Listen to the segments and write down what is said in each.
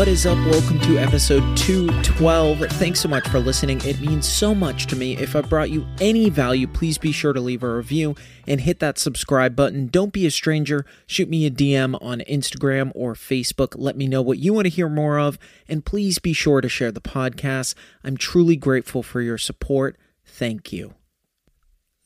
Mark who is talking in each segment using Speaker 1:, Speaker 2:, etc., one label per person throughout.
Speaker 1: What is up? Welcome to episode 212. Thanks so much for listening. It means so much to me. If I brought you any value, please be sure to leave a review and hit that subscribe button. Don't be a stranger. Shoot me a DM on Instagram or Facebook. Let me know what you want to hear more of. And please be sure to share the podcast. I'm truly grateful for your support. Thank you.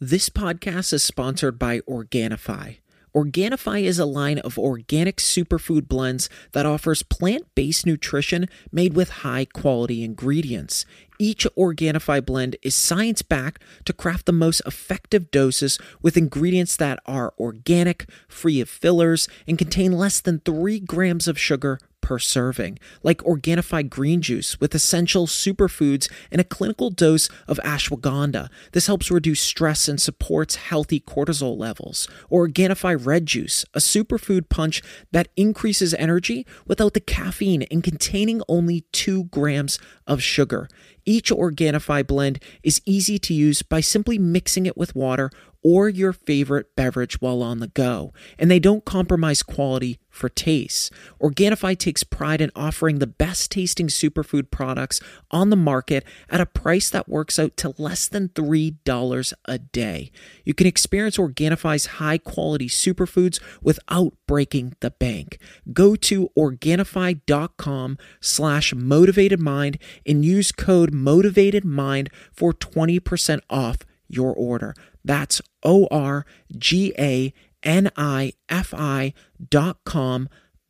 Speaker 1: This podcast is sponsored by Organifi. Organifi is a line of organic superfood blends that offers plant based nutrition made with high quality ingredients. Each Organifi blend is science backed to craft the most effective doses with ingredients that are organic, free of fillers, and contain less than 3 grams of sugar per serving, like Organifi green juice with essential superfoods and a clinical dose of ashwagandha. This helps reduce stress and supports healthy cortisol levels. Or Organifi red juice, a superfood punch that increases energy without the caffeine and containing only 2 grams of sugar. Each Organifi blend is easy to use by simply mixing it with water or your favorite beverage while on the go, and they don't compromise quality for taste. Organifi takes pride in offering the best tasting superfood products on the market at a price that works out to less than $3 a day. You can experience Organifi's high quality superfoods without breaking the bank. Go to Organifi.com slash motivated mind and use code motivated mind for 20% off your order. That's O R G A N I F I dot com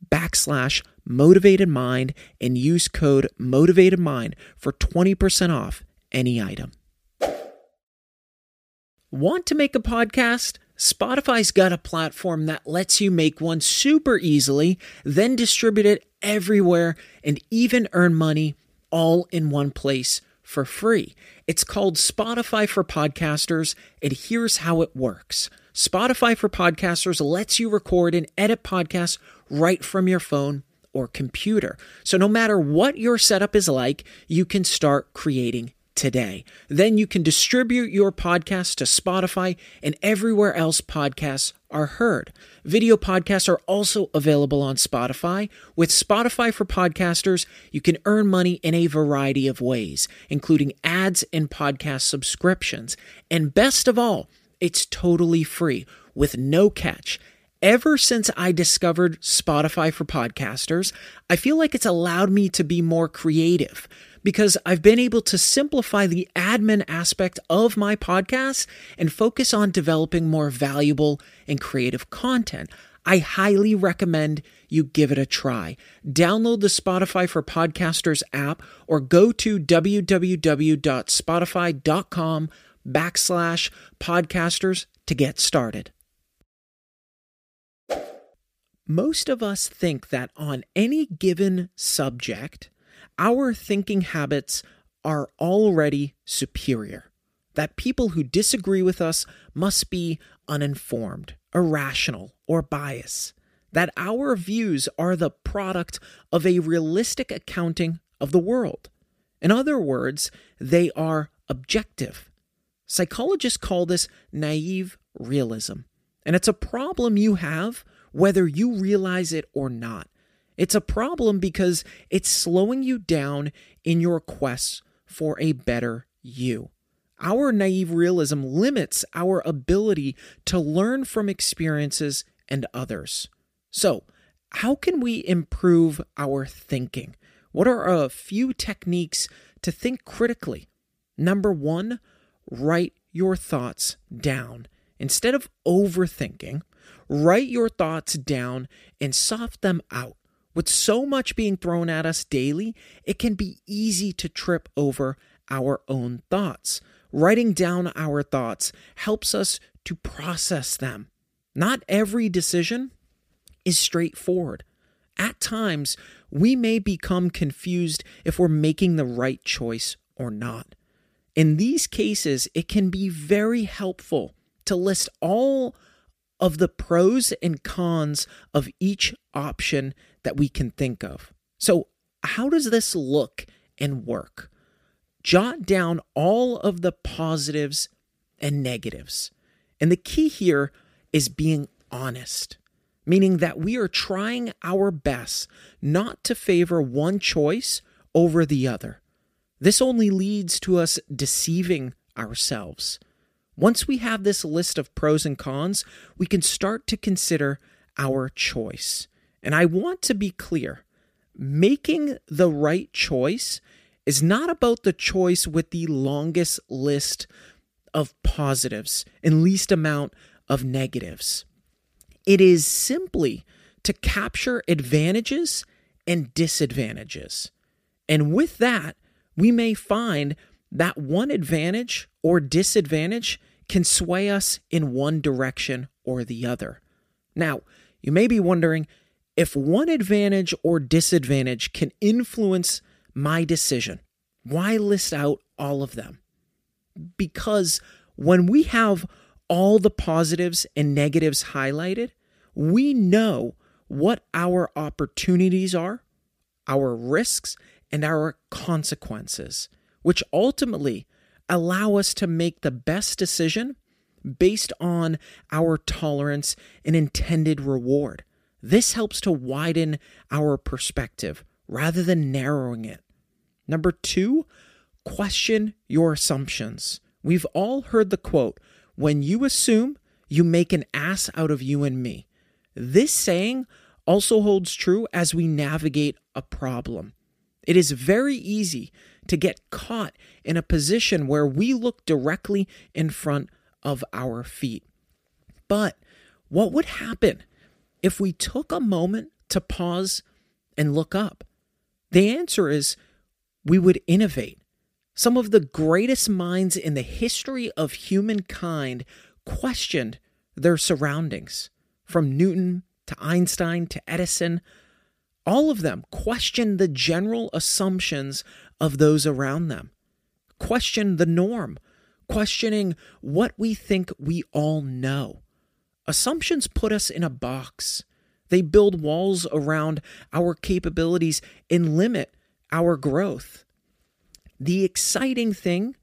Speaker 1: backslash motivated mind and use code motivated mind for 20% off any item. Want to make a podcast? Spotify's got a platform that lets you make one super easily, then distribute it everywhere and even earn money all in one place for free. It's called Spotify for Podcasters, and here's how it works. Spotify for Podcasters lets you record and edit podcasts right from your phone or computer. So no matter what your setup is like, you can start creating today. Then you can distribute your podcast to Spotify and everywhere else podcasts are heard. Video podcasts are also available on Spotify. With Spotify for Podcasters, you can earn money in a variety of ways, including ads and podcast subscriptions. And best of all, it's totally free with no catch. Ever since I discovered Spotify for Podcasters, I feel like it's allowed me to be more creative because I've been able to simplify the admin aspect of my podcast and focus on developing more valuable and creative content. I highly recommend you give it a try. Download the Spotify for Podcasters app or go to www.spotify.com backslash podcasters to get started. Most of us think that on any given subject, our thinking habits are already superior, that people who disagree with us must be uninformed, irrational, or biased, that our views are the product of a realistic accounting of the world. In other words, they are objective. Psychologists call this naive realism, and it's a problem you have whether you realize it or not. It's a problem because it's slowing you down in your quest for a better you. Our naive realism limits our ability to learn from experiences and others. So, how can we improve our thinking? What are a few techniques to think critically? Number one, write your thoughts down. Instead of overthinking, write your thoughts down and soft them out. With so much being thrown at us daily, it can be easy to trip over our own thoughts. Writing down our thoughts helps us to process them. Not every decision is straightforward. At times, we may become confused if we're making the right choice or not. In these cases, it can be very helpful to list all of the pros and cons of each option that we can think of. So, how does this look and work? Jot down all of the positives and negatives. And the key here is being honest, meaning that we are trying our best not to favor one choice over the other. This only leads to us deceiving ourselves. Once we have this list of pros and cons, we can start to consider our choice. And I want to be clear making the right choice is not about the choice with the longest list of positives and least amount of negatives. It is simply to capture advantages and disadvantages. And with that, we may find that one advantage or disadvantage can sway us in one direction or the other. Now, you may be wondering if one advantage or disadvantage can influence my decision, why list out all of them? Because when we have all the positives and negatives highlighted, we know what our opportunities are, our risks, and our consequences, which ultimately allow us to make the best decision based on our tolerance and intended reward. This helps to widen our perspective rather than narrowing it. Number two, question your assumptions. We've all heard the quote when you assume, you make an ass out of you and me. This saying also holds true as we navigate a problem. It is very easy to get caught in a position where we look directly in front of our feet. But what would happen if we took a moment to pause and look up? The answer is we would innovate. Some of the greatest minds in the history of humankind questioned their surroundings, from Newton to Einstein to Edison. All of them question the general assumptions of those around them, question the norm, questioning what we think we all know. Assumptions put us in a box. They build walls around our capabilities and limit our growth. The exciting thing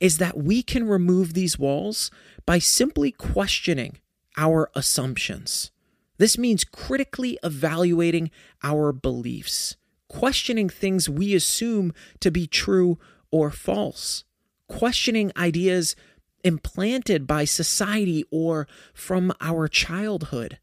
Speaker 1: is that we can remove these walls by simply questioning our assumptions. This means critically evaluating our beliefs, questioning things we assume to be true or false, questioning ideas implanted by society or from our childhood.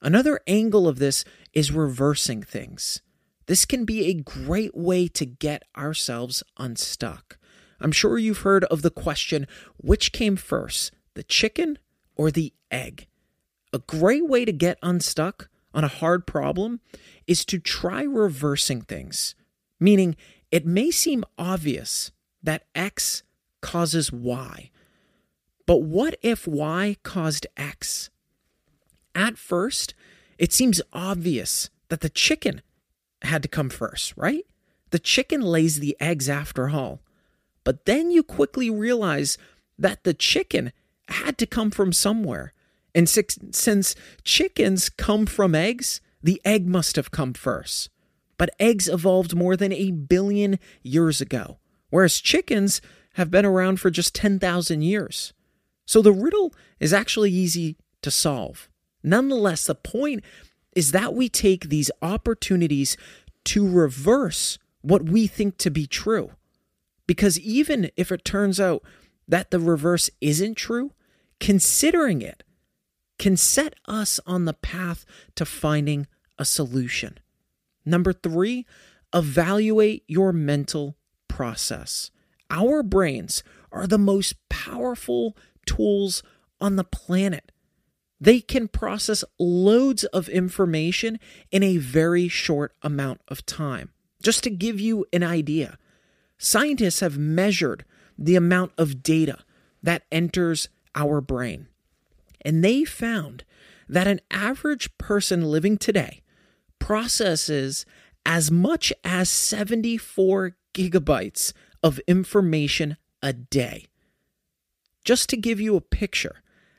Speaker 1: Another angle of this is reversing things. This can be a great way to get ourselves unstuck. I'm sure you've heard of the question which came first, the chicken or the egg? A great way to get unstuck on a hard problem is to try reversing things, meaning it may seem obvious that X causes Y. But what if Y caused X? At first, it seems obvious that the chicken had to come first, right? The chicken lays the eggs after all. But then you quickly realize that the chicken had to come from somewhere. And since chickens come from eggs, the egg must have come first. But eggs evolved more than a billion years ago, whereas chickens have been around for just 10,000 years. So the riddle is actually easy to solve. Nonetheless, the point is that we take these opportunities to reverse what we think to be true. Because even if it turns out that the reverse isn't true, considering it can set us on the path to finding a solution. Number three, evaluate your mental process. Our brains are the most powerful tools on the planet. They can process loads of information in a very short amount of time. Just to give you an idea, scientists have measured the amount of data that enters our brain. And they found that an average person living today processes as much as 74 gigabytes of information a day. Just to give you a picture,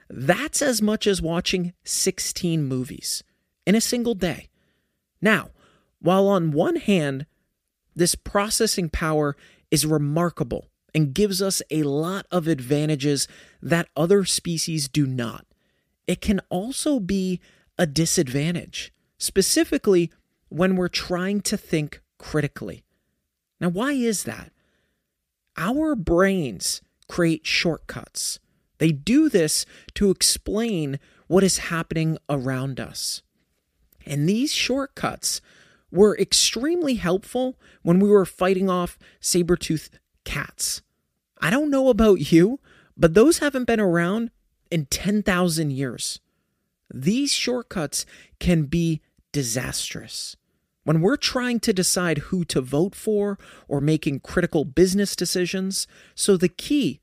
Speaker 1: that's as much as watching 16 movies in a single day. Now, while on one hand, this processing power is remarkable and gives us a lot of advantages that other species do not, it can also be a disadvantage, specifically when we're trying to think critically. Now, why is that? Our brains create shortcuts. They do this to explain what is happening around us. And these shortcuts were extremely helpful when we were fighting off saber-toothed cats. I don't know about you, but those haven't been around in 10,000 years. These shortcuts can be disastrous. When we're trying to decide who to vote for or making critical business decisions, so the key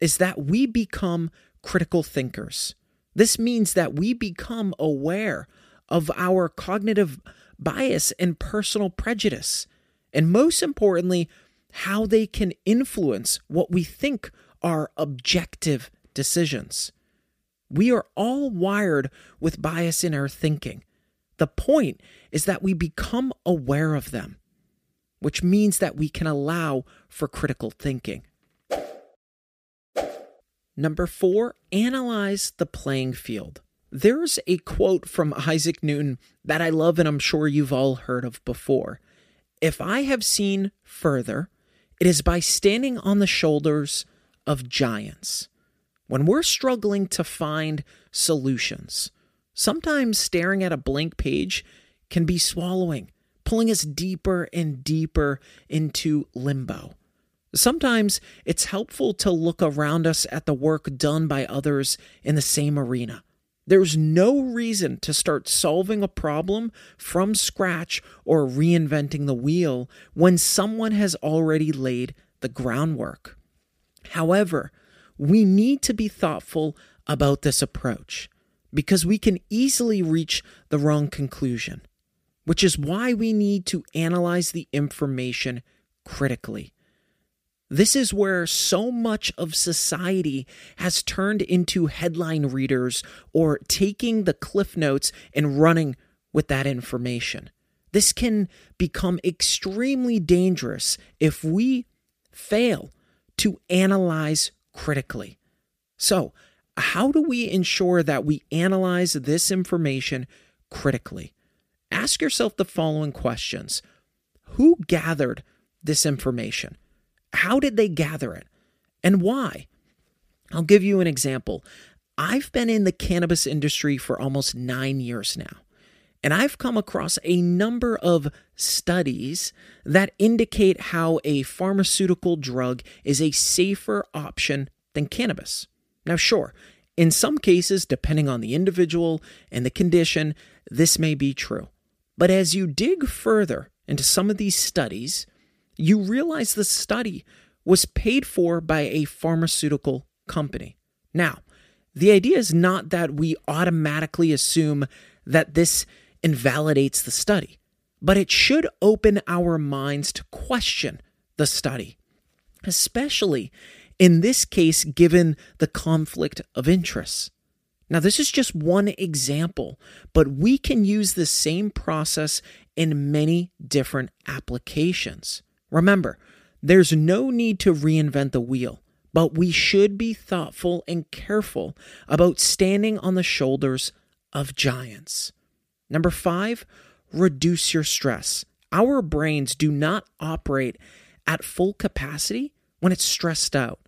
Speaker 1: is that we become critical thinkers. This means that we become aware of our cognitive bias and personal prejudice, and most importantly, how they can influence what we think are objective decisions. We are all wired with bias in our thinking. The point is that we become aware of them, which means that we can allow for critical thinking. Number four, analyze the playing field. There's a quote from Isaac Newton that I love and I'm sure you've all heard of before. If I have seen further, it is by standing on the shoulders of giants. When we're struggling to find solutions, sometimes staring at a blank page can be swallowing, pulling us deeper and deeper into limbo. Sometimes it's helpful to look around us at the work done by others in the same arena. There's no reason to start solving a problem from scratch or reinventing the wheel when someone has already laid the groundwork. However, we need to be thoughtful about this approach because we can easily reach the wrong conclusion, which is why we need to analyze the information critically. This is where so much of society has turned into headline readers or taking the cliff notes and running with that information. This can become extremely dangerous if we fail to analyze critically. So, how do we ensure that we analyze this information critically? Ask yourself the following questions Who gathered this information? How did they gather it? And why? I'll give you an example. I've been in the cannabis industry for almost nine years now, and I've come across a number of studies that indicate how a pharmaceutical drug is a safer option than cannabis. Now, sure, in some cases, depending on the individual and the condition, this may be true. But as you dig further into some of these studies, you realize the study was paid for by a pharmaceutical company. Now, the idea is not that we automatically assume that this invalidates the study, but it should open our minds to question the study, especially in this case, given the conflict of interests. Now, this is just one example, but we can use the same process in many different applications. Remember, there's no need to reinvent the wheel, but we should be thoughtful and careful about standing on the shoulders of giants. Number five, reduce your stress. Our brains do not operate at full capacity when it's stressed out.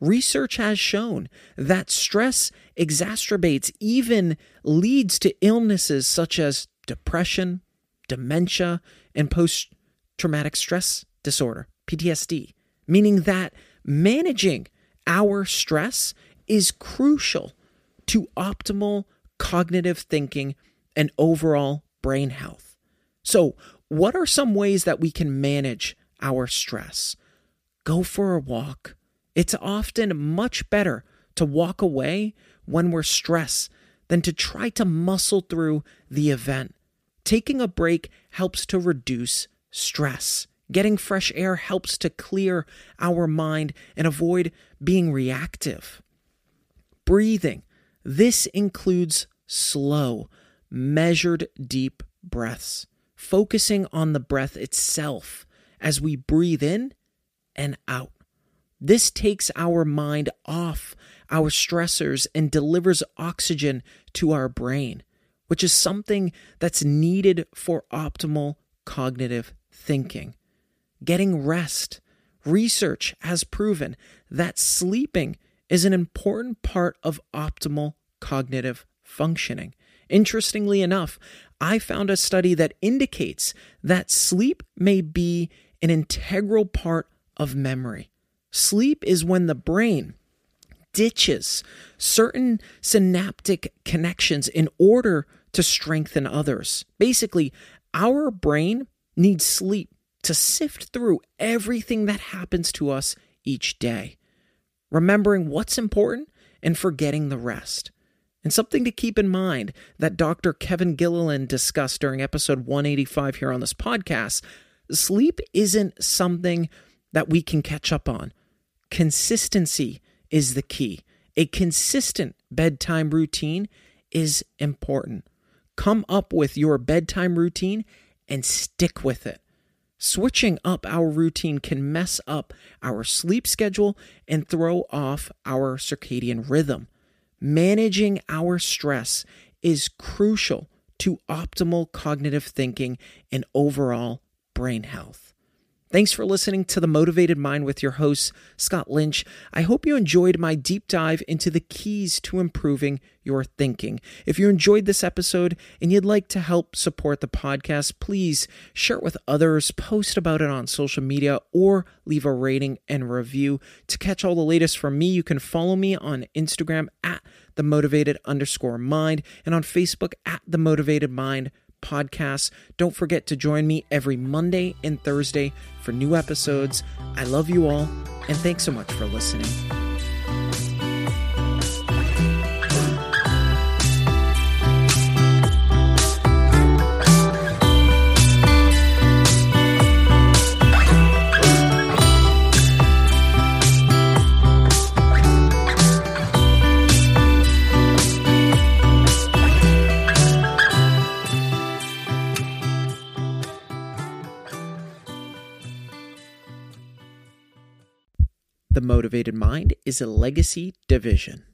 Speaker 1: Research has shown that stress exacerbates, even leads to illnesses such as depression, dementia, and post traumatic stress disorder, PTSD, meaning that managing our stress is crucial to optimal cognitive thinking and overall brain health. So, what are some ways that we can manage our stress? Go for a walk. It's often much better to walk away when we're stressed than to try to muscle through the event. Taking a break helps to reduce stress Getting fresh air helps to clear our mind and avoid being reactive. Breathing. This includes slow, measured, deep breaths, focusing on the breath itself as we breathe in and out. This takes our mind off our stressors and delivers oxygen to our brain, which is something that's needed for optimal cognitive thinking. Getting rest. Research has proven that sleeping is an important part of optimal cognitive functioning. Interestingly enough, I found a study that indicates that sleep may be an integral part of memory. Sleep is when the brain ditches certain synaptic connections in order to strengthen others. Basically, our brain needs sleep to sift through everything that happens to us each day, remembering what's important and forgetting the rest. And something to keep in mind that Dr. Kevin Gilliland discussed during episode 185 here on this podcast sleep isn't something that we can catch up on. Consistency is the key. A consistent bedtime routine is important. Come up with your bedtime routine and stick with it. Switching up our routine can mess up our sleep schedule and throw off our circadian rhythm. Managing our stress is crucial to optimal cognitive thinking and overall brain health. Thanks for listening to The Motivated Mind with your host, Scott Lynch. I hope you enjoyed my deep dive into the keys to improving your thinking. If you enjoyed this episode and you'd like to help support the podcast, please share it with others, post about it on social media, or leave a rating and review. To catch all the latest from me, you can follow me on Instagram at the motivated underscore mind and on Facebook at the motivated mind podcasts. Don't forget to join me every Monday and Thursday for new episodes. I love you all, and thanks so much for listening. Mind is a legacy division.